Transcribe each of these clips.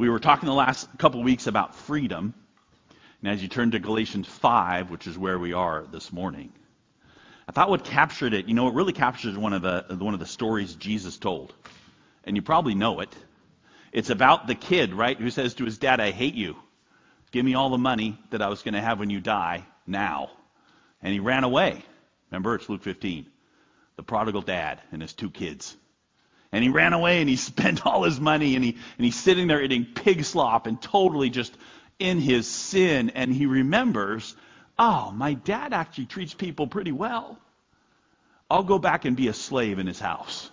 We were talking the last couple weeks about freedom. And as you turn to Galatians 5, which is where we are this morning, I thought what captured it, you know, it really captures one of the one of the stories Jesus told. And you probably know it. It's about the kid, right, who says to his dad, I hate you. Give me all the money that I was going to have when you die now. And he ran away. Remember, it's Luke 15. The prodigal dad and his two kids. And he ran away and he spent all his money and he and he's sitting there eating pig slop and totally just in his sin and he remembers, oh, my dad actually treats people pretty well. I'll go back and be a slave in his house.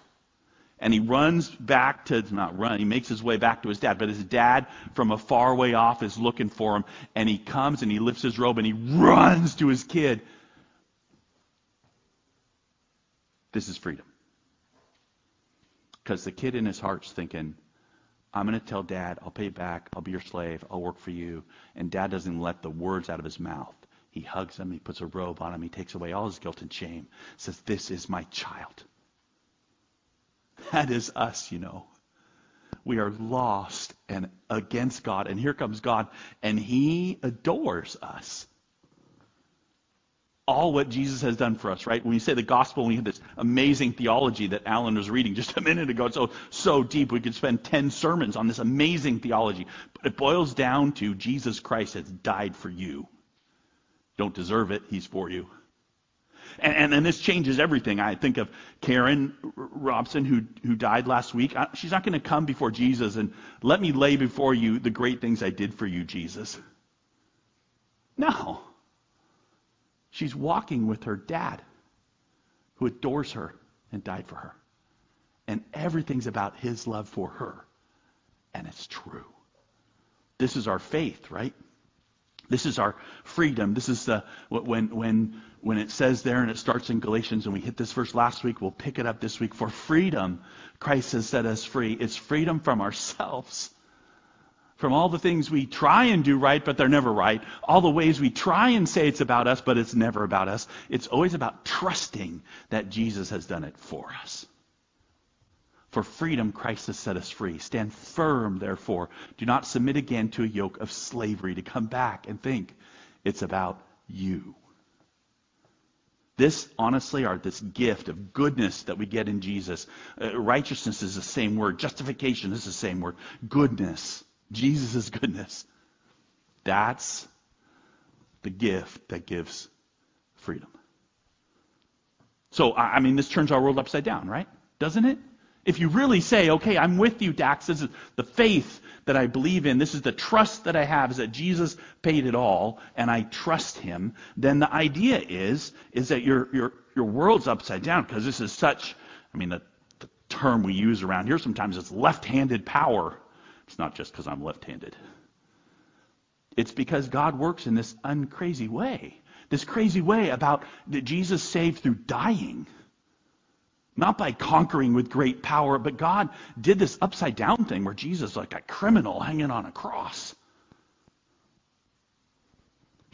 And he runs back to, not run, he makes his way back to his dad. But his dad from a far way off is looking for him. And he comes and he lifts his robe and he runs to his kid. This is freedom. Because the kid in his heart's thinking, I'm going to tell dad, I'll pay back, I'll be your slave, I'll work for you. And dad doesn't let the words out of his mouth. He hugs him, he puts a robe on him, he takes away all his guilt and shame, says, This is my child. That is us, you know. We are lost and against God. And here comes God, and he adores us all what Jesus has done for us, right? When we say the gospel, we have this amazing theology that Alan was reading just a minute ago. It's so, so deep. We could spend 10 sermons on this amazing theology. But it boils down to Jesus Christ has died for you. Don't deserve it. He's for you. And, and, and this changes everything. I think of Karen Robson, who, who died last week. She's not going to come before Jesus and let me lay before you the great things I did for you, Jesus. No. She's walking with her dad, who adores her and died for her. And everything's about his love for her. And it's true. This is our faith, right? This is our freedom. This is the when when when it says there and it starts in Galatians and we hit this verse last week, we'll pick it up this week. For freedom, Christ has set us free. It's freedom from ourselves from all the things we try and do right, but they're never right, all the ways we try and say it's about us, but it's never about us. It's always about trusting that Jesus has done it for us. For freedom, Christ has set us free. Stand firm, therefore. Do not submit again to a yoke of slavery, to come back and think it's about you. This, honestly, are this gift of goodness that we get in Jesus. Uh, righteousness is the same word. Justification is the same word. Goodness. Jesus' goodness. That's the gift that gives freedom. So, I mean, this turns our world upside down, right? Doesn't it? If you really say, okay, I'm with you, Dax, this is the faith that I believe in, this is the trust that I have, is that Jesus paid it all, and I trust him, then the idea is, is that your, your, your world's upside down, because this is such, I mean, the, the term we use around here sometimes is left-handed power. It's not just because I'm left handed. It's because God works in this uncrazy way. This crazy way about that Jesus saved through dying. Not by conquering with great power, but God did this upside down thing where Jesus like a criminal hanging on a cross.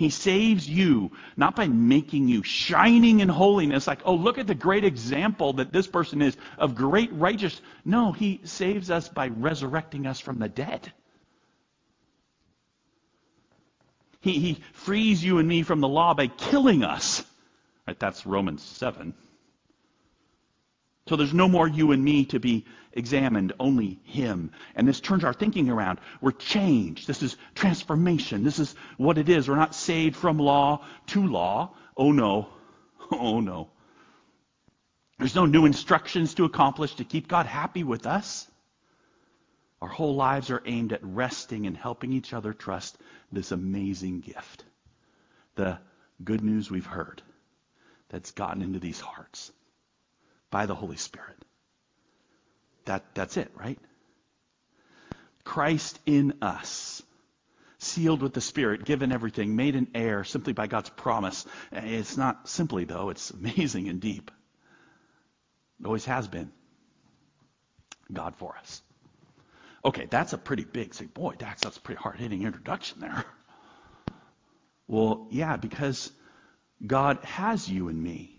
He saves you not by making you shining in holiness, like, oh, look at the great example that this person is of great righteousness. No, he saves us by resurrecting us from the dead. He, he frees you and me from the law by killing us. Right, that's Romans 7. So there's no more you and me to be examined, only Him. And this turns our thinking around. We're changed. This is transformation. This is what it is. We're not saved from law to law. Oh no. Oh no. There's no new instructions to accomplish to keep God happy with us. Our whole lives are aimed at resting and helping each other trust this amazing gift. The good news we've heard that's gotten into these hearts by the Holy Spirit. That, that's it, right? Christ in us, sealed with the Spirit, given everything, made an heir simply by God's promise. It's not simply, though, it's amazing and deep. It always has been. God for us. Okay, that's a pretty big, say, boy, Dax, that's a pretty hard hitting introduction there. Well, yeah, because God has you and me.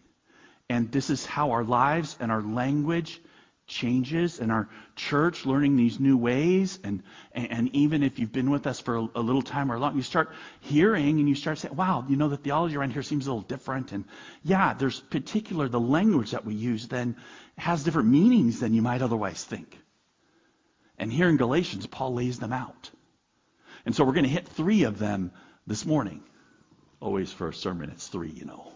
And this is how our lives and our language changes in our church, learning these new ways, and, and even if you've been with us for a, a, little time or a long, you start hearing and you start saying, wow, you know, the theology around here seems a little different. And yeah, there's particular, the language that we use then has different meanings than you might otherwise think. And here in Galatians, Paul lays them out. And so we're going to hit three of them this morning. Always for a sermon, it's three, you know.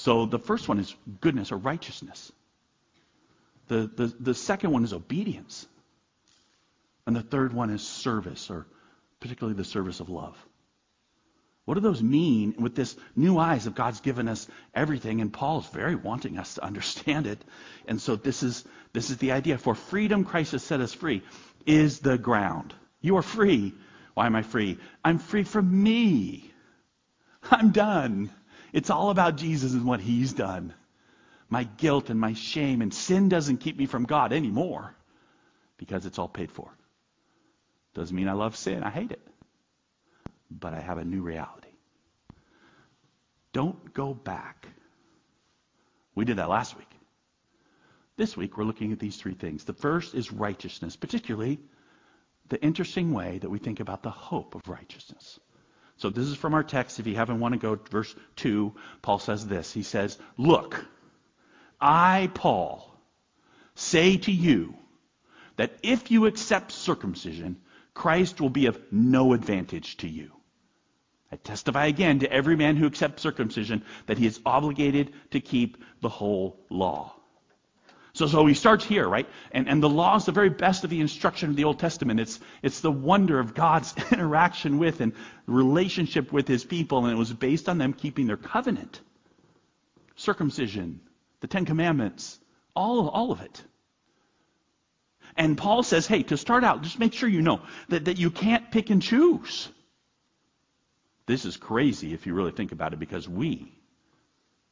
So the first one is goodness or righteousness. The, the, the second one is obedience. And the third one is service, or particularly the service of love. What do those mean with this new eyes of God's given us everything? And Paul is very wanting us to understand it. And so this is this is the idea. For freedom, Christ has set us free, is the ground. You are free. Why am I free? I'm free from me. I'm done. It's all about Jesus and what he's done my guilt and my shame, and sin doesn't keep me from God anymore because it's all paid for. Doesn't mean I love sin. I hate it. But I have a new reality. Don't go back. We did that last week. This week, we're looking at these three things. The first is righteousness, particularly the interesting way that we think about the hope of righteousness. So, this is from our text. If you haven't want to go to verse 2, Paul says this. He says, Look, I, Paul, say to you that if you accept circumcision, Christ will be of no advantage to you. I testify again to every man who accepts circumcision that he is obligated to keep the whole law. So, so he starts here, right? And, and the law is the very best of the instruction of the Old Testament. It's, it's the wonder of God's interaction with and relationship with his people, and it was based on them keeping their covenant. Circumcision, the Ten Commandments, all, all of it. And Paul says, hey, to start out, just make sure you know that, that you can't pick and choose. This is crazy if you really think about it because we,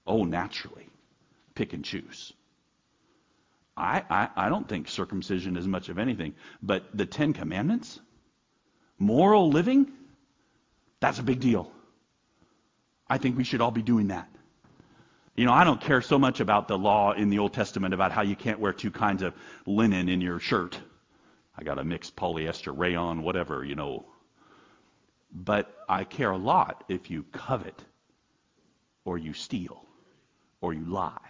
oh, naturally, pick and choose. I, I, I don't think circumcision is much of anything, but the Ten Commandments, moral living, that's a big deal. I think we should all be doing that. You know, I don't care so much about the law in the Old Testament about how you can't wear two kinds of linen in your shirt. I got a mixed polyester, rayon, whatever, you know. But I care a lot if you covet or you steal or you lie.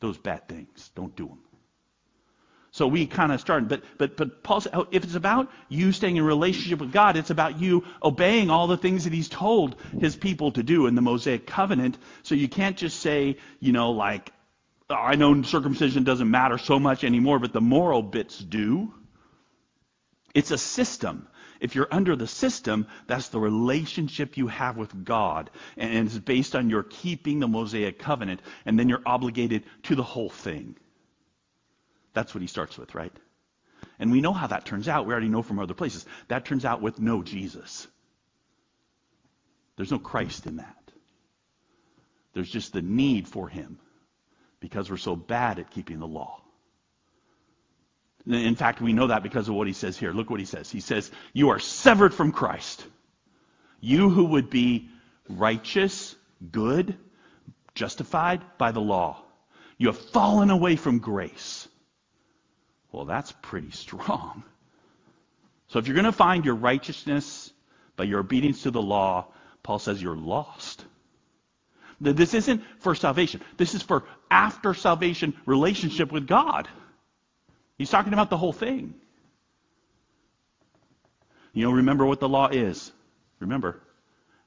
Those bad things, don't do them. So we kind of started, but but but Paul said, oh, if it's about you staying in relationship with God, it's about you obeying all the things that He's told His people to do in the Mosaic covenant. So you can't just say, you know, like, oh, I know circumcision doesn't matter so much anymore, but the moral bits do. It's a system. If you're under the system, that's the relationship you have with God. And it's based on your keeping the Mosaic covenant. And then you're obligated to the whole thing. That's what he starts with, right? And we know how that turns out. We already know from other places. That turns out with no Jesus. There's no Christ in that. There's just the need for him because we're so bad at keeping the law. In fact, we know that because of what he says here. Look what he says. He says, You are severed from Christ. You who would be righteous, good, justified by the law. You have fallen away from grace. Well, that's pretty strong. So if you're going to find your righteousness by your obedience to the law, Paul says you're lost. This isn't for salvation. This is for after salvation relationship with God. He's talking about the whole thing. You know, remember what the law is. Remember.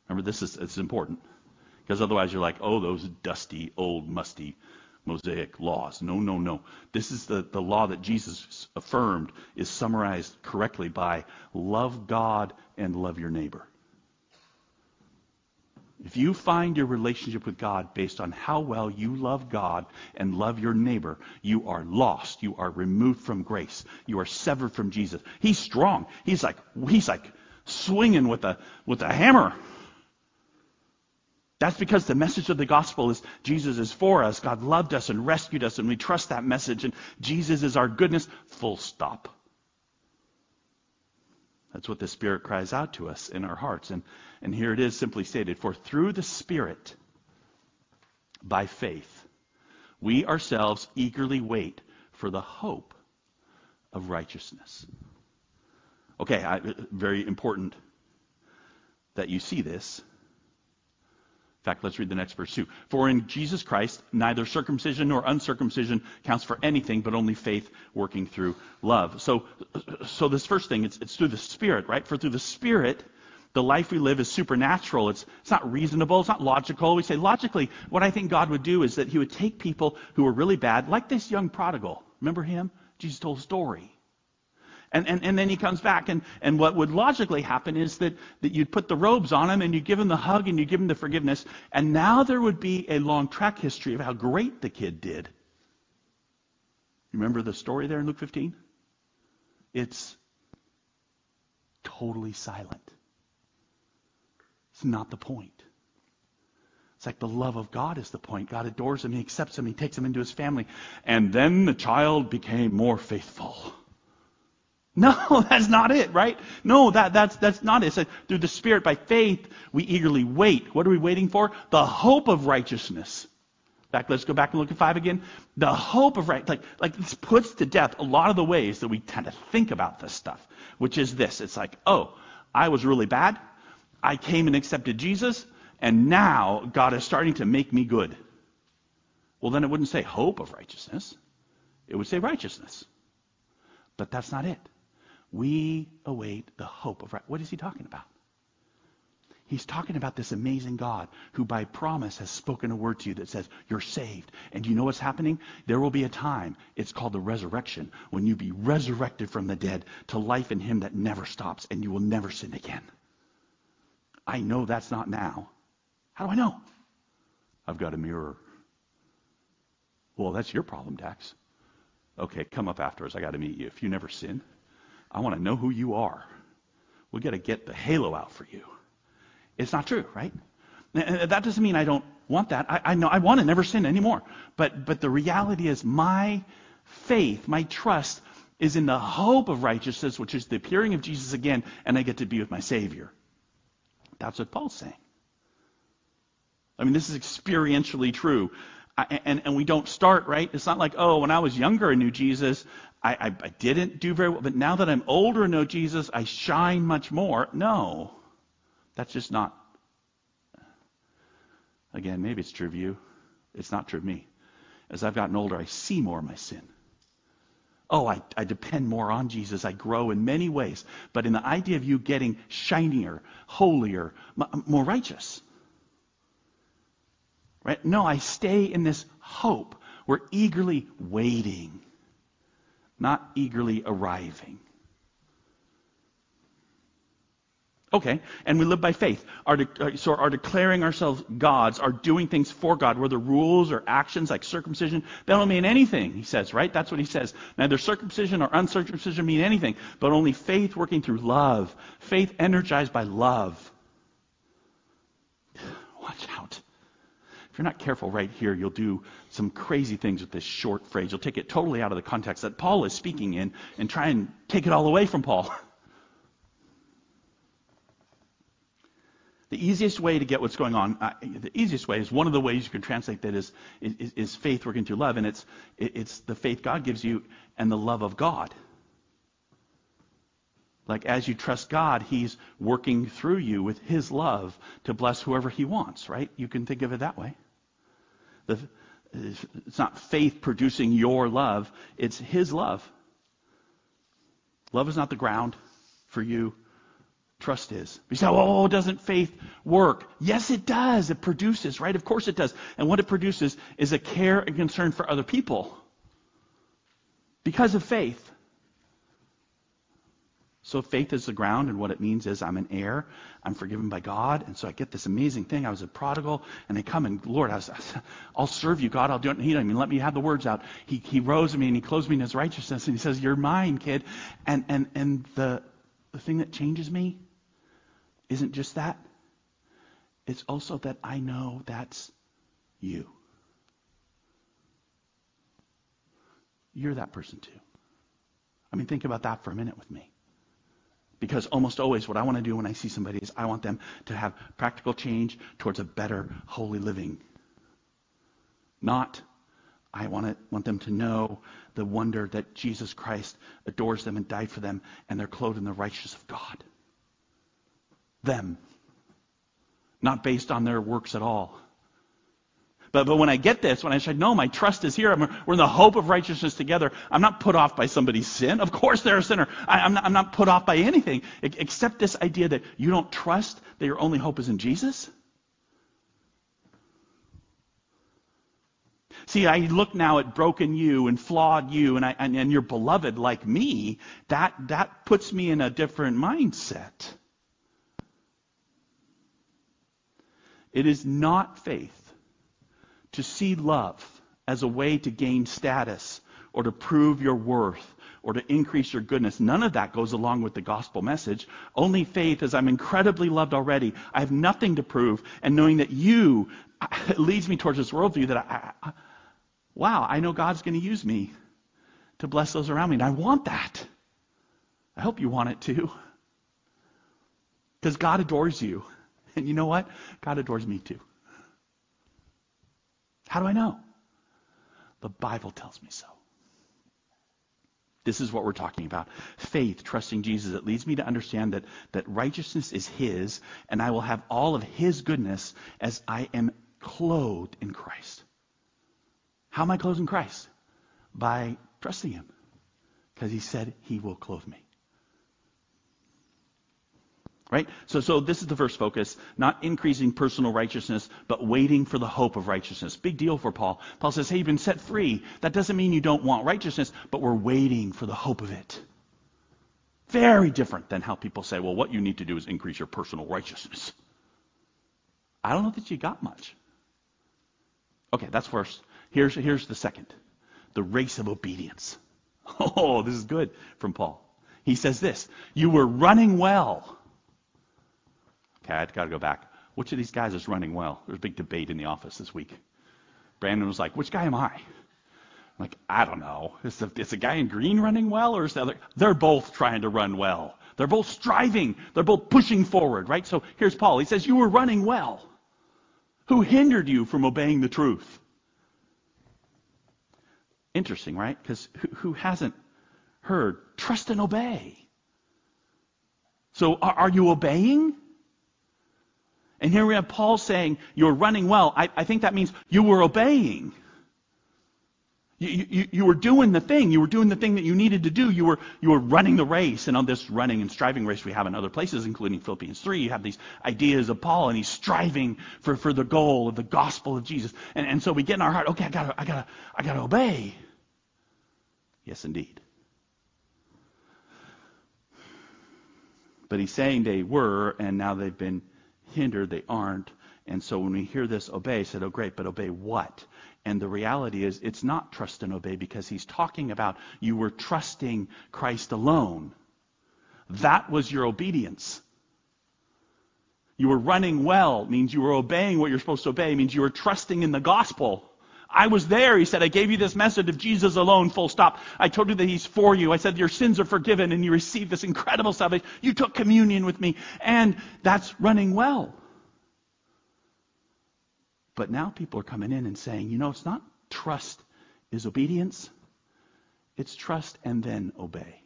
Remember, this is it's important. Because otherwise you're like, oh, those dusty, old, musty Mosaic laws. No, no, no. This is the, the law that Jesus affirmed is summarized correctly by love God and love your neighbor. If you find your relationship with God based on how well you love God and love your neighbor, you are lost. You are removed from grace. You are severed from Jesus. He's strong. He's like he's like swinging with a with a hammer. That's because the message of the gospel is Jesus is for us. God loved us and rescued us, and we trust that message. And Jesus is our goodness, full stop. That's what the Spirit cries out to us in our hearts. And, and here it is simply stated For through the Spirit, by faith, we ourselves eagerly wait for the hope of righteousness. Okay, I, very important that you see this. In fact, let's read the next verse too. For in Jesus Christ, neither circumcision nor uncircumcision counts for anything, but only faith working through love. So, so this first thing, it's, it's through the Spirit, right? For through the Spirit, the life we live is supernatural. It's, it's not reasonable. It's not logical. We say logically, what I think God would do is that he would take people who were really bad, like this young prodigal. Remember him? Jesus told a story. And, and, and then he comes back, and, and what would logically happen is that, that you'd put the robes on him, and you'd give him the hug, and you'd give him the forgiveness, and now there would be a long track history of how great the kid did. You Remember the story there in Luke 15? It's totally silent. It's not the point. It's like the love of God is the point. God adores him, he accepts him, he takes him into his family. And then the child became more faithful. No, that's not it, right? No, that, that's, that's not it. Said, through the Spirit, by faith, we eagerly wait. What are we waiting for? The hope of righteousness. Back, let's go back and look at five again. The hope of right, like, like this puts to death a lot of the ways that we tend to think about this stuff, which is this. It's like, oh, I was really bad. I came and accepted Jesus, and now God is starting to make me good. Well, then it wouldn't say hope of righteousness. It would say righteousness. But that's not it. We await the hope of right. What is he talking about? He's talking about this amazing God who by promise has spoken a word to you that says you're saved. And you know what's happening? There will be a time, it's called the resurrection, when you be resurrected from the dead to life in him that never stops and you will never sin again. I know that's not now. How do I know? I've got a mirror. Well, that's your problem, Dax. Okay, come up afterwards. I got to meet you. If you never sin, I want to know who you are. We got to get the halo out for you. It's not true, right? That doesn't mean I don't want that. I, I know I want to never sin anymore. But but the reality is my faith, my trust is in the hope of righteousness, which is the appearing of Jesus again, and I get to be with my Savior. That's what Paul's saying. I mean, this is experientially true. I, and, and we don't start, right? It's not like, oh, when I was younger and knew Jesus, I, I, I didn't do very well, but now that I'm older and know Jesus, I shine much more. No, that's just not. Again, maybe it's true of you. It's not true of me. As I've gotten older, I see more of my sin. Oh, I, I depend more on Jesus. I grow in many ways. But in the idea of you getting shinier, holier, more righteous. Right? No, I stay in this hope. We're eagerly waiting not eagerly arriving. Okay, and we live by faith. Our de- uh, so our declaring ourselves gods, are doing things for God, whether rules or actions like circumcision, they don't mean anything, he says, right? That's what he says. Neither circumcision or uncircumcision mean anything, but only faith working through love. Faith energized by love. Watch out. If you're not careful right here, you'll do some crazy things with this short phrase. You'll take it totally out of the context that Paul is speaking in and try and take it all away from Paul. The easiest way to get what's going on, uh, the easiest way is one of the ways you can translate that is, is, is faith working through love, and it's, it's the faith God gives you and the love of God. Like as you trust God, He's working through you with His love to bless whoever He wants, right? You can think of it that way. The, it's not faith producing your love, it's His love. Love is not the ground for you. Trust is. You say, oh, doesn't faith work? Yes, it does. It produces, right? Of course it does. And what it produces is a care and concern for other people. Because of faith. So faith is the ground, and what it means is I'm an heir. I'm forgiven by God, and so I get this amazing thing. I was a prodigal, and I come and Lord, I will serve you, God. I'll do it. And he didn't even let me have the words out. He he rose me and he clothes me in his righteousness, and he says, "You're mine, kid." And and and the the thing that changes me isn't just that. It's also that I know that's you. You're that person too. I mean, think about that for a minute with me. Because almost always what I want to do when I see somebody is I want them to have practical change towards a better, holy living. Not, I want, want them to know the wonder that Jesus Christ adores them and died for them, and they're clothed in the righteousness of God. Them. Not based on their works at all. But, but when I get this, when I say, no, my trust is here, I'm, we're in the hope of righteousness together, I'm not put off by somebody's sin. Of course they're a sinner. I, am not, I'm not put off by anything except this idea that you don't trust that your only hope is in Jesus. See, I look now at broken you and flawed you and, I, and, and you're beloved like me. That, that puts me in a different mindset. It is not faith to see love as a way to gain status or to prove your worth or to increase your goodness. None of that goes along with the gospel message. Only faith is I'm incredibly loved already. I have nothing to prove. And knowing that you leads me towards this worldview that I, I wow, I know God's going to use me to bless those around me. And I want that. I hope you want it too. Because God adores you. And you know what? God adores me too. How do I know? The Bible tells me so. This is what we're talking about. Faith, trusting Jesus. It leads me to understand that, that righteousness is His, and I will have all of His goodness as I am clothed in Christ. How am I clothed in Christ? By trusting Him. Because He said He will clothe me. Right? So, so this is the first focus, not increasing personal righteousness, but waiting for the hope of righteousness. Big deal for Paul. Paul says, hey, you've been set free. That doesn't mean you don't want righteousness, but we're waiting for the hope of it. Very different than how people say, well, what you need to do is increase your personal righteousness. I don't know that you got much. Okay, that's first. Here's, here's the second. The race of obedience. Oh, this is good from Paul. He says this, you were running well. Okay, I got to go back. Which of these guys is running well? There's a big debate in the office this week. Brandon was like, which guy am I? I'm like, I don't know. Is the, is the guy in green running well or is the other? They're both trying to run well. They're both striving. They're both pushing forward, right? So here's Paul. He says, you were running well. Who hindered you from obeying the truth? Interesting, right? Because who, who, hasn't heard trust and obey? So are, are you obeying? And here we have Paul saying, You're running well. I, I think that means you were obeying. You, you, you, were doing the thing. You were doing the thing that you needed to do. You were, you were running the race. And on this running and striving race we have in other places, including Philippians 3, you have these ideas of Paul, and he's striving for, for the goal of the gospel of Jesus. And, and so we get in our heart, okay, I gotta, I gotta, I gotta obey. Yes, indeed. But he's saying they were, and now they've been hindered, they aren't. And so when we hear this obey, said, oh great, but obey what? And the reality is it's not trust and obey because he's talking about you were trusting Christ alone. That was your obedience. You were running well means you were obeying what you're supposed to obey, means you were trusting in the gospel. I was there. He said, I gave you this message of Jesus alone, full stop. I told you that he's for you. I said, your sins are forgiven and you received this incredible salvation. You took communion with me and that's running well. But now people are coming in and saying, you know, it's not trust is obedience. It's trust and then obey.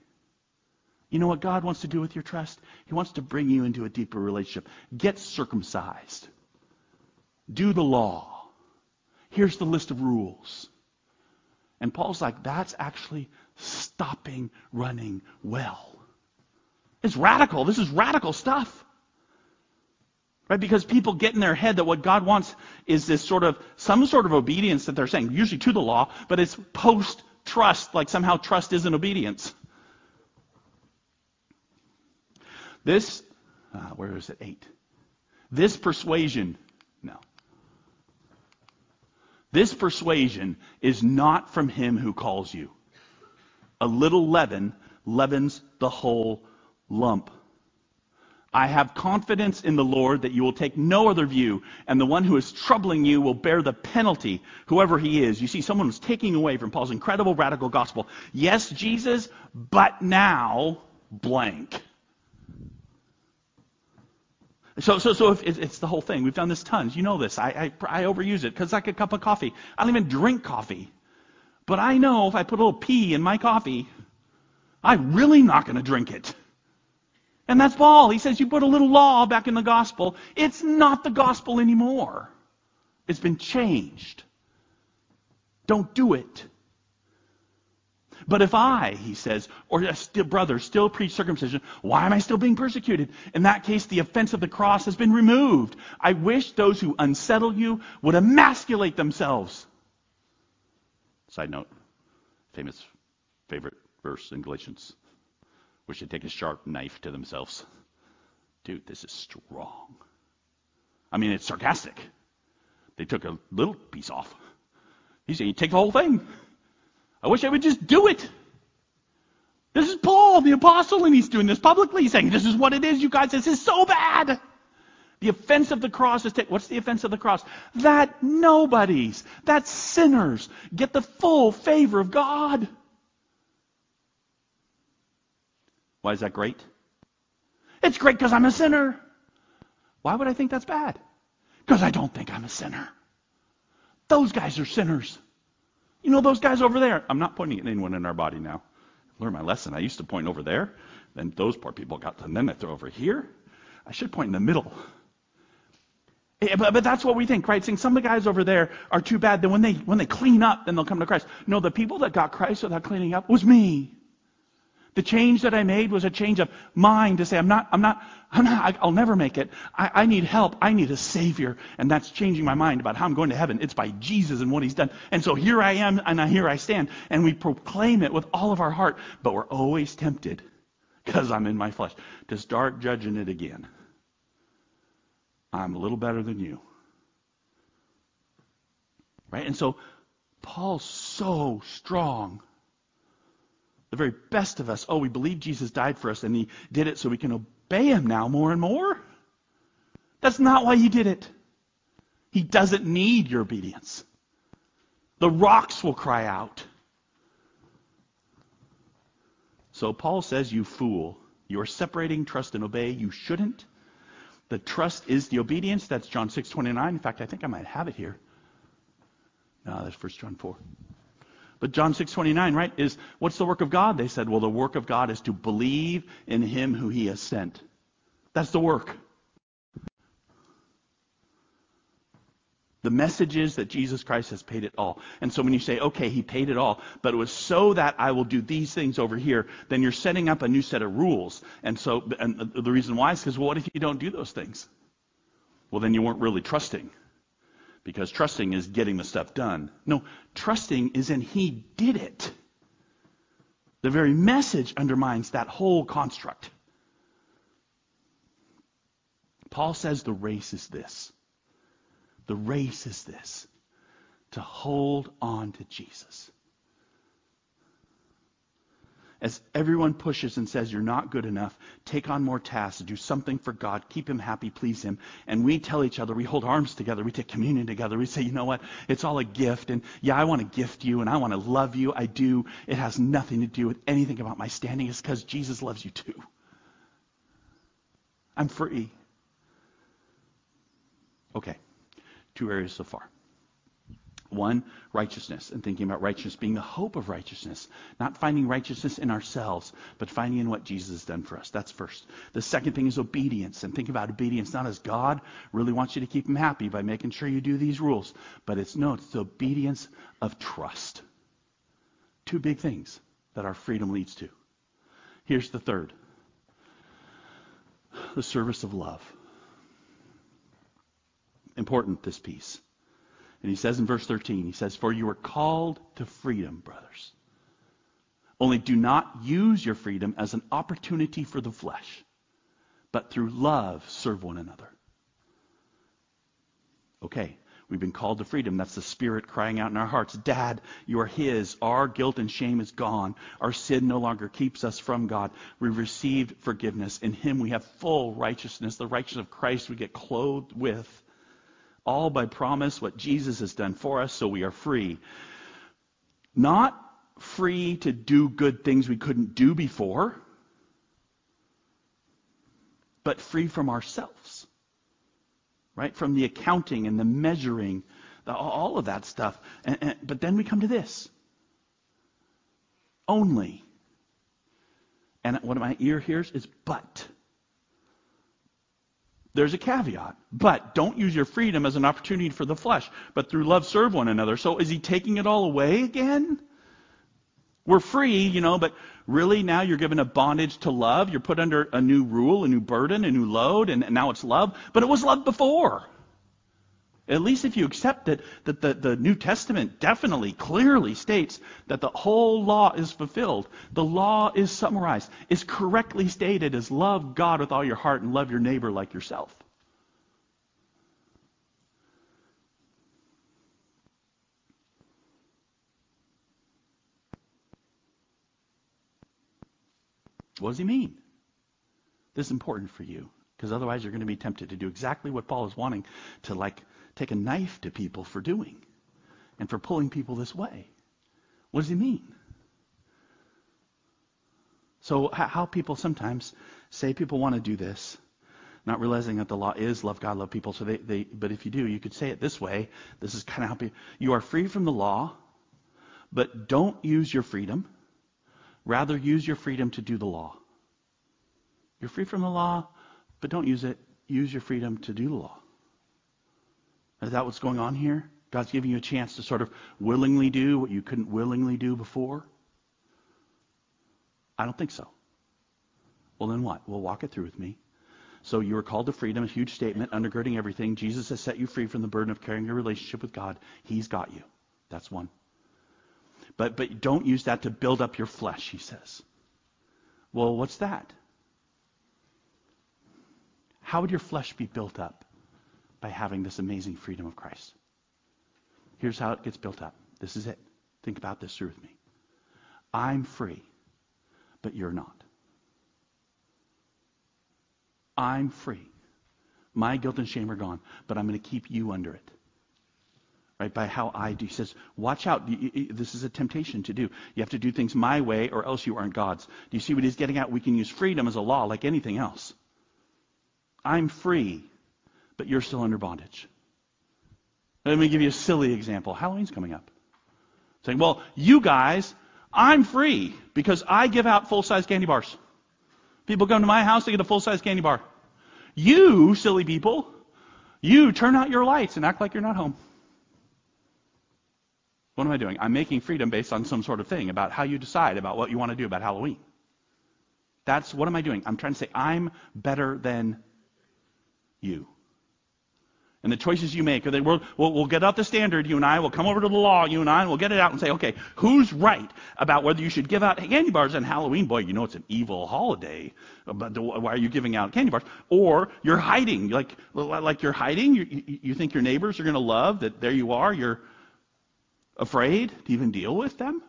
You know what God wants to do with your trust? He wants to bring you into a deeper relationship. Get circumcised. Do the law Here's the list of rules. And Paul's like, that's actually stopping running well. It's radical. This is radical stuff. Right? Because people get in their head that what God wants is this sort of, some sort of obedience that they're saying, usually to the law, but it's post trust, like somehow trust isn't obedience. This, uh, where is it? Eight. This persuasion. This persuasion is not from him who calls you. A little leaven leavens the whole lump. I have confidence in the Lord that you will take no other view, and the one who is troubling you will bear the penalty, whoever he is. You see, someone was taking away from Paul's incredible radical gospel. Yes, Jesus, but now blank. So, so, so if it's the whole thing. We've done this tons. You know this. I, I, I overuse it because like a cup of coffee. I don't even drink coffee. But I know if I put a little pee in my coffee, I'm really not going to drink it. And that's Paul. He says you put a little law back in the gospel. It's not the gospel anymore. It's been changed. Don't do it. But if I, he says, or a still brother still preach circumcision, why am I still being persecuted? In that case, the offense of the cross has been removed. I wish those who unsettle you would emasculate themselves. Side note, famous favorite verse in Galatians. Wish they'd take a sharp knife to themselves. Dude, this is strong. I mean, it's sarcastic. They took a little piece off. He said, you take the whole thing. I wish I would just do it. This is Paul, the apostle, and he's doing this publicly. He's saying, This is what it is, you guys. This is so bad. The offense of the cross is. Ta- What's the offense of the cross? That nobodies, that sinners, get the full favor of God. Why is that great? It's great because I'm a sinner. Why would I think that's bad? Because I don't think I'm a sinner. Those guys are sinners. You know those guys over there? I'm not pointing at anyone in our body now. Learn my lesson. I used to point over there, then those poor people got, and then I throw over here. I should point in the middle. Yeah, but, but that's what we think, right? Saying some of the guys over there are too bad. Then when they when they clean up, then they'll come to Christ. No, the people that got Christ without cleaning up was me. The change that I made was a change of mind to say, I'm not, I'm not, I'm not, I'll never make it. I, I, need help. I need a savior. And that's changing my mind about how I'm going to heaven. It's by Jesus and what he's done. And so here I am and here I stand. And we proclaim it with all of our heart. But we're always tempted, because I'm in my flesh, to start judging it again. I'm a little better than you. Right? And so Paul's so strong the very best of us, oh, we believe Jesus died for us and he did it so we can obey him now more and more. That's not why he did it. He doesn't need your obedience. The rocks will cry out. So Paul says, You fool. You are separating trust and obey. You shouldn't. The trust is the obedience. That's John 6 29. In fact, I think I might have it here. No, that's 1 John 4. But John 6:29, right, is what's the work of God? They said, well, the work of God is to believe in him who he has sent. That's the work. The message is that Jesus Christ has paid it all. And so when you say, okay, he paid it all, but it was so that I will do these things over here, then you're setting up a new set of rules. And so, and the reason why is because, well, what if you don't do those things? Well, then you weren't really trusting. Because trusting is getting the stuff done. No, trusting is in He did it. The very message undermines that whole construct. Paul says the race is this. The race is this to hold on to Jesus as everyone pushes and says, You're not good enough, take on more tasks, do something for God, keep Him happy, please Him. And we tell each other, we hold arms together, we take communion together, we say, You know what? It's all a gift. And yeah, I want to gift you and I want to love you. I do. It has nothing to do with anything about my standing. It's because Jesus loves you too. I'm free. Okay, two areas so far. One, righteousness, and thinking about righteousness being the hope of righteousness. Not finding righteousness in ourselves, but finding in what Jesus has done for us. That's first. The second thing is obedience, and think about obedience not as God really wants you to keep him happy by making sure you do these rules, but it's no, it's the obedience of trust. Two big things that our freedom leads to. Here's the third the service of love. Important, this piece. And he says in verse 13, he says, For you are called to freedom, brothers. Only do not use your freedom as an opportunity for the flesh, but through love serve one another. Okay, we've been called to freedom. That's the Spirit crying out in our hearts. Dad, you are His. Our guilt and shame is gone. Our sin no longer keeps us from God. We received forgiveness. In Him we have full righteousness, the righteousness of Christ we get clothed with all by promise, what Jesus has done for us, so we are free. Not free to do good things we couldn't do before, but free from ourselves. Right? From the accounting and the measuring, the, all of that stuff. And, and, but then we come to this. only. And what my ear hears is but. There's a caveat. But don't use your freedom as an opportunity for the flesh, but through love serve one another. So is he taking it all away again? We're free, you know, but really now you're given a bondage to love. You're put under a new rule, a new burden, a new load, and now it's love. But it was love before. At least if you accept it, that the, the New Testament definitely, clearly states that the whole law is fulfilled. The law is summarized, is correctly stated as love God with all your heart and love your neighbor like yourself. What does he mean? This is important for you because otherwise you're going to be tempted to do exactly what Paul is wanting to like take a knife to people for doing and for pulling people this way. What does he mean? So, how people sometimes say people want to do this, not realizing that the law is love God, love people. So they, they but if you do, you could say it this way. This is kind of how people, you are free from the law, but don't use your freedom. Rather, use your freedom to do the law. You're free from the law, but don't use it. Use your freedom to do the law. Is that what's going on here? God's giving you a chance to sort of willingly do what you couldn't willingly do before? I don't think so. Well, then what? Well, walk it through with me. So you are called to freedom, a huge statement, undergirding everything. Jesus has set you free from the burden of carrying your relationship with God. He's got you. That's one. But, but don't use that to build up your flesh, he says. Well, what's that? How would your flesh be built up? By having this amazing freedom of Christ. Here's how it gets built up. This is it. Think about this through with me. I'm free, but you're not. I'm free. My guilt and shame are gone, but I'm going to keep you under it. Right? By how I do. He says, watch out. This is a temptation to do. You have to do things my way or else you aren't God's. Do you see what he's getting at? We can use freedom as a law like anything else. I'm free, but you're still under bondage. Let me give you a silly example. Halloween's coming up. Saying, well, you guys, I'm free because I give out full size candy bars. People come to my house, they get a full size candy bar. You, silly people, you turn out your lights and act like you're not home. What am I doing? I'm making freedom based on some sort of thing about how you decide about what you want to do about Halloween. That's what am I doing? I'm trying to say I'm better than you and the choices you make. We'll, we'll, we'll, get out the standard, you and I. We'll come over to the law, you and I, and we'll get it out and say, okay, who's right about whether you should give out candy bars on Halloween? Boy, you know it's an evil holiday, but why are you giving out candy bars? Or you're hiding, like like you're hiding. You, you, you think your neighbors are going to love that there you are. You're afraid to even deal with them.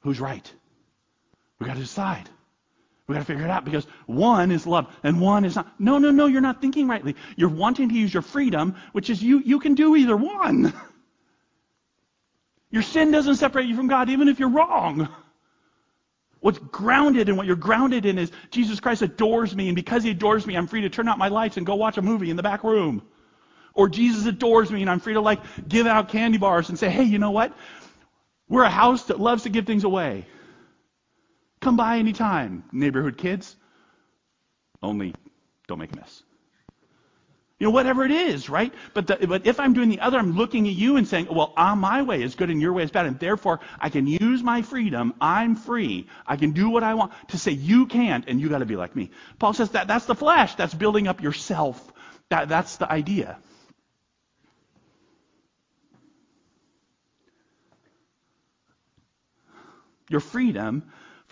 Who's right? We've got to decide. We got to figure it out because one is love and one is not. No, no, no, you're not thinking rightly. You're wanting to use your freedom, which is you, you can do either one. Your sin doesn't separate you from God, even if you're wrong. What's grounded and what you're grounded in is Jesus Christ adores me, and because he adores me, I'm free to turn out my lights and go watch a movie in the back room. Or Jesus adores me, and I'm free to like give out candy bars and say, hey, you know what? We're a house that loves to give things away. Come by anytime, neighborhood kids. Only don't make a mess. You know, whatever it is, right? But, the, but if I'm doing the other, I'm looking at you and saying, well, uh, my way is good and your way is bad, and therefore I can use my freedom. I'm free. I can do what I want to say you can't, and you got to be like me. Paul says that that's the flesh. That's building up yourself. That, that's the idea. Your freedom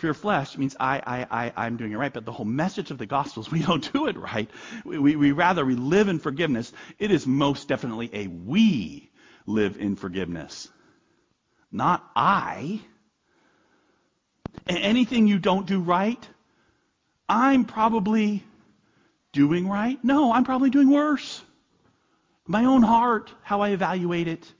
your flesh means I, I, I, I'm doing it right. But the whole message of the gospel is we don't do it right. We, we, we rather, we live in forgiveness. It is most definitely a we live in forgiveness. Not I. Anything you don't do right, I'm probably doing right. No, I'm probably doing worse. My own heart, how I evaluate it.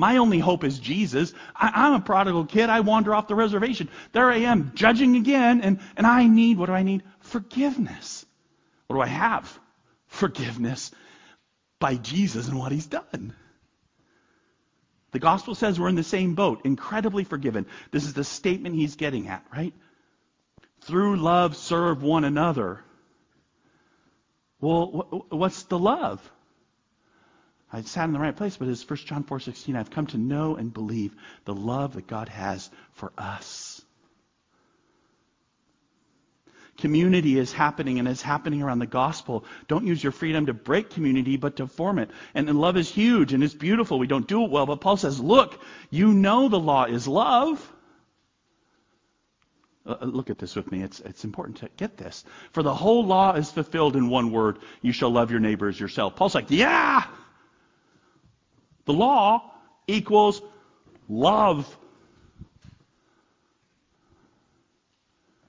My only hope is Jesus. I, am a prodigal kid. I wander off the reservation. There I am, judging again, and, and I need, what do I need? Forgiveness. What do I have? Forgiveness by Jesus and what he's done. The gospel says we're in the same boat, incredibly forgiven. This is the statement he's getting at, right? Through love, serve one another. Well, what's the love? I sat in the right place, but it's 1 John 4:16. I've come to know and believe the love that God has for us. Community is happening and it's happening around the gospel. Don't use your freedom to break community, but to form it. And, and love is huge and it's beautiful. We don't do it well, but Paul says, look, you know the law is love. Uh, uh, look at this with me. It's, it's important to get this. For the whole law is fulfilled in one word. You shall love your neighbor as yourself. Paul's like, yeah! The law equals love.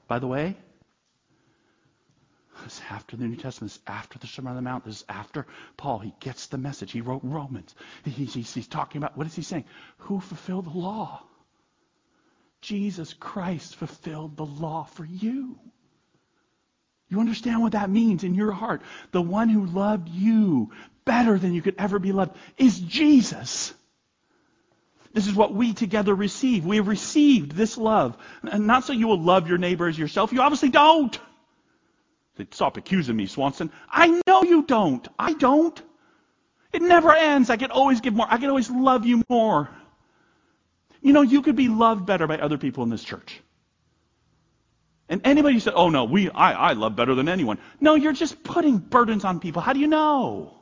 By the way, this is after the New Testament. This is after the Sermon on the Mount. This is after Paul. He gets the message. He wrote Romans. He's, he's talking about, what is he saying? Who fulfilled the law? Jesus Christ fulfilled the law for you. You understand what that means in your heart? The one who loved you better than you could ever be loved is Jesus. This is what we together receive. We have received this love. And not so you will love your neighbor as yourself. You obviously don't. Stop accusing me, Swanson. I know you don't. I don't. It never ends. I can always give more. I can always love you more. You know, you could be loved better by other people in this church. And anybody who said, oh no, we, I, I love better than anyone. No, you're just putting burdens on people. How do you know?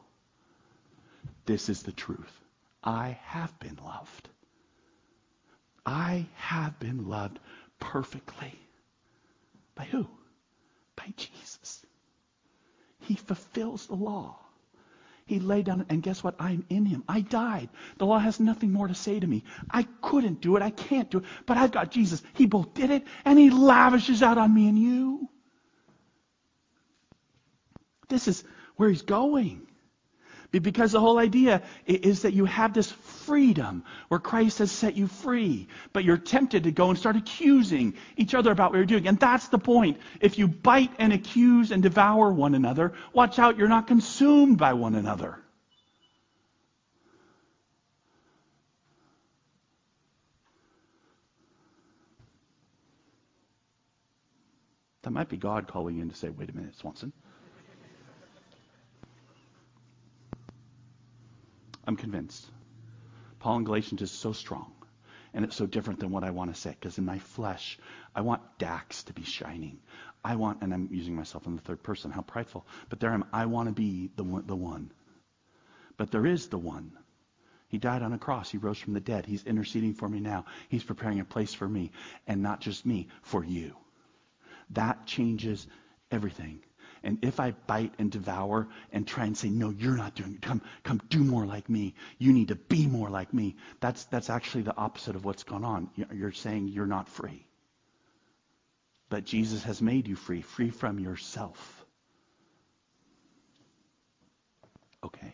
This is the truth. I have been loved. I have been loved perfectly. By who? By Jesus. He fulfills the law. He laid down, and guess what? I'm in him. I died. The law has nothing more to say to me. I couldn't do it. I can't do it. But I've got Jesus. He both did it, and he lavishes out on me and you. This is where he's going. Because the whole idea is that you have this freedom where Christ has set you free, but you're tempted to go and start accusing each other about what you're doing. And that's the point. If you bite and accuse and devour one another, watch out, you're not consumed by one another. That might be God calling in to say, wait a minute, Swanson. I'm convinced. Paul in Galatians is so strong. And it's so different than what I want to say. Because in my flesh, I want Dax to be shining. I want, and I'm using myself in the third person, how prideful. But there I am. I want to be the one, the one. But there is the one. He died on a cross. He rose from the dead. He's interceding for me now. He's preparing a place for me. And not just me, for you. That changes everything. And if I bite and devour and try and say, no, you're not doing it. Come, come do more like me. You need to be more like me. That's, that's actually the opposite of what's gone on. You're saying you're not free. But Jesus has made you free, free from yourself. Okay.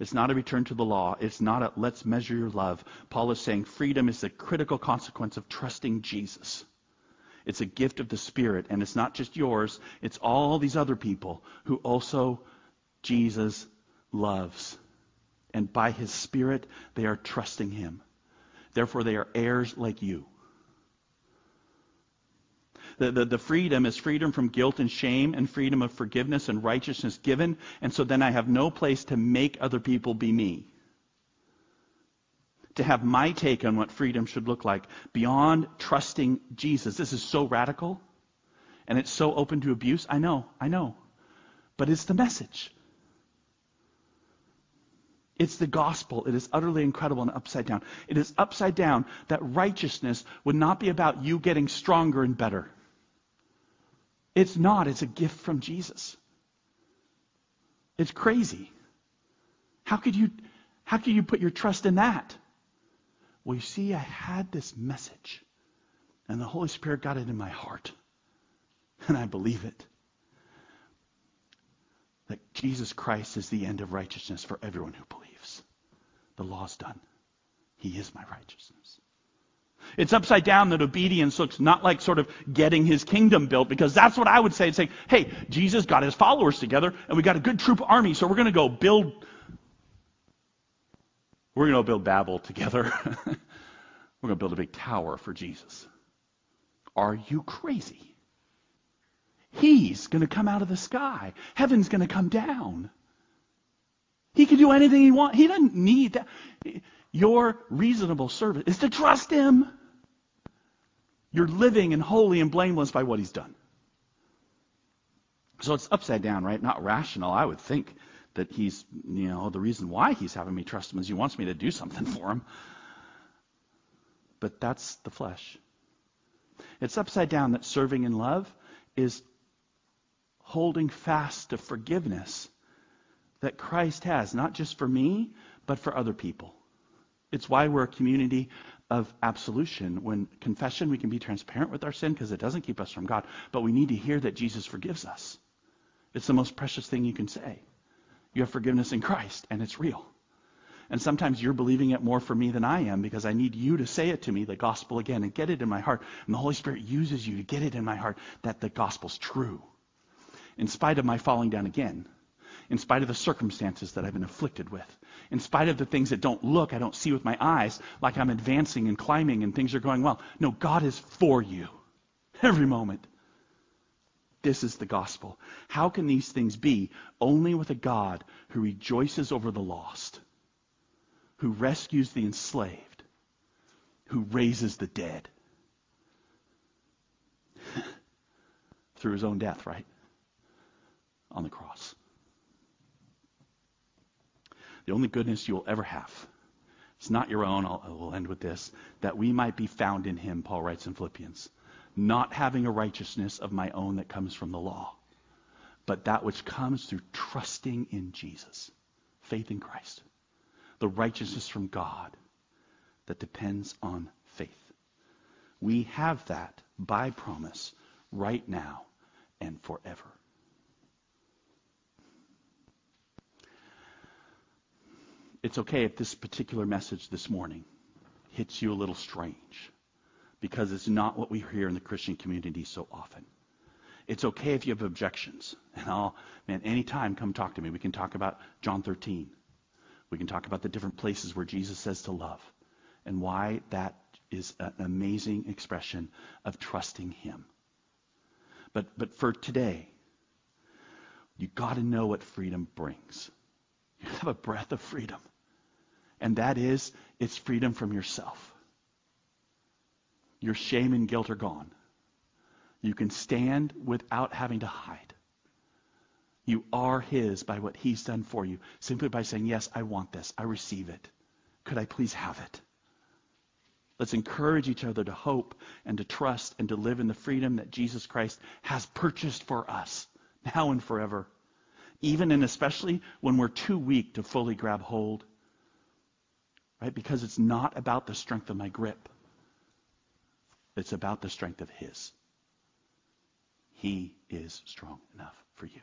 It's not a return to the law. It's not a let's measure your love. Paul is saying freedom is the critical consequence of trusting Jesus. It's a gift of the Spirit, and it's not just yours, it's all these other people who also Jesus loves. And by his Spirit, they are trusting him. Therefore, they are heirs like you. The, the, the, freedom is freedom from guilt and shame and freedom of forgiveness and righteousness given. And so then I have no place to make other people be me to have my take on what freedom should look like beyond trusting Jesus. This is so radical and it's so open to abuse. I know, I know. But it's the message. It's the gospel. It is utterly incredible and upside down. It is upside down that righteousness would not be about you getting stronger and better. It's not. It's a gift from Jesus. It's crazy. How could you, how could you put your trust in that? Well, you see, I had this message, and the Holy Spirit got it in my heart, and I believe it. That Jesus Christ is the end of righteousness for everyone who believes. The law's done. He is my righteousness. It's upside down that obedience looks not like sort of getting his kingdom built, because that's what I would say. It's saying, hey, Jesus got his followers together, and we got a good troop army, so we're going to go build We're going to build Babel together. We're going to build a big tower for Jesus. Are you crazy? He's going to come out of the sky. Heaven's going to come down. He can do anything he wants. He doesn't need that. Your reasonable service is to trust him. You're living and holy and blameless by what he's done. So it's upside down, right? Not rational. I would think that he's, you know, the reason why he's having me trust him is he wants me to do something for him. But that's the flesh. It's upside down that serving in love is holding fast to forgiveness that Christ has, not just for me, but for other people. It's why we're a community of absolution. When confession, we can be transparent with our sin because it doesn't keep us from God, but we need to hear that Jesus forgives us. It's the most precious thing you can say. You have forgiveness in Christ, and it's real. And sometimes you're believing it more for me than I am because I need you to say it to me, the gospel again, and get it in my heart. And the Holy Spirit uses you to get it in my heart that the gospel's true. In spite of my falling down again, in spite of the circumstances that I've been afflicted with, in spite of the things that don't look, I don't see with my eyes, like I'm advancing and climbing and things are going well. No, God is for you every moment. This is the gospel. How can these things be? Only with a God who rejoices over the lost, who rescues the enslaved, who raises the dead. Through his own death, right? On the cross. The only goodness you will ever have. It's not your own. I'll, I will end with this. That we might be found in him, Paul writes in Philippians not having a righteousness of my own that comes from the law, but that which comes through trusting in Jesus, faith in Christ, the righteousness from God that depends on faith. We have that by promise right now and forever. It's okay if this particular message this morning hits you a little strange because it's not what we hear in the Christian community so often. It's okay if you have objections. And I'll, man, anytime come talk to me. We can talk about John 13. We can talk about the different places where Jesus says to love and why that is an amazing expression of trusting him. But, but for today, you got to know what freedom brings. You have a breath of freedom. And that is, it's freedom from yourself. Your shame and guilt are gone. You can stand without having to hide. You are His by what He's done for you, simply by saying, Yes, I want this. I receive it. Could I please have it? Let's encourage each other to hope and to trust and to live in the freedom that Jesus Christ has purchased for us now and forever. Even and especially when we're too weak to fully grab hold. Right? Because it's not about the strength of my grip. It's about the strength of His. He is strong enough for you.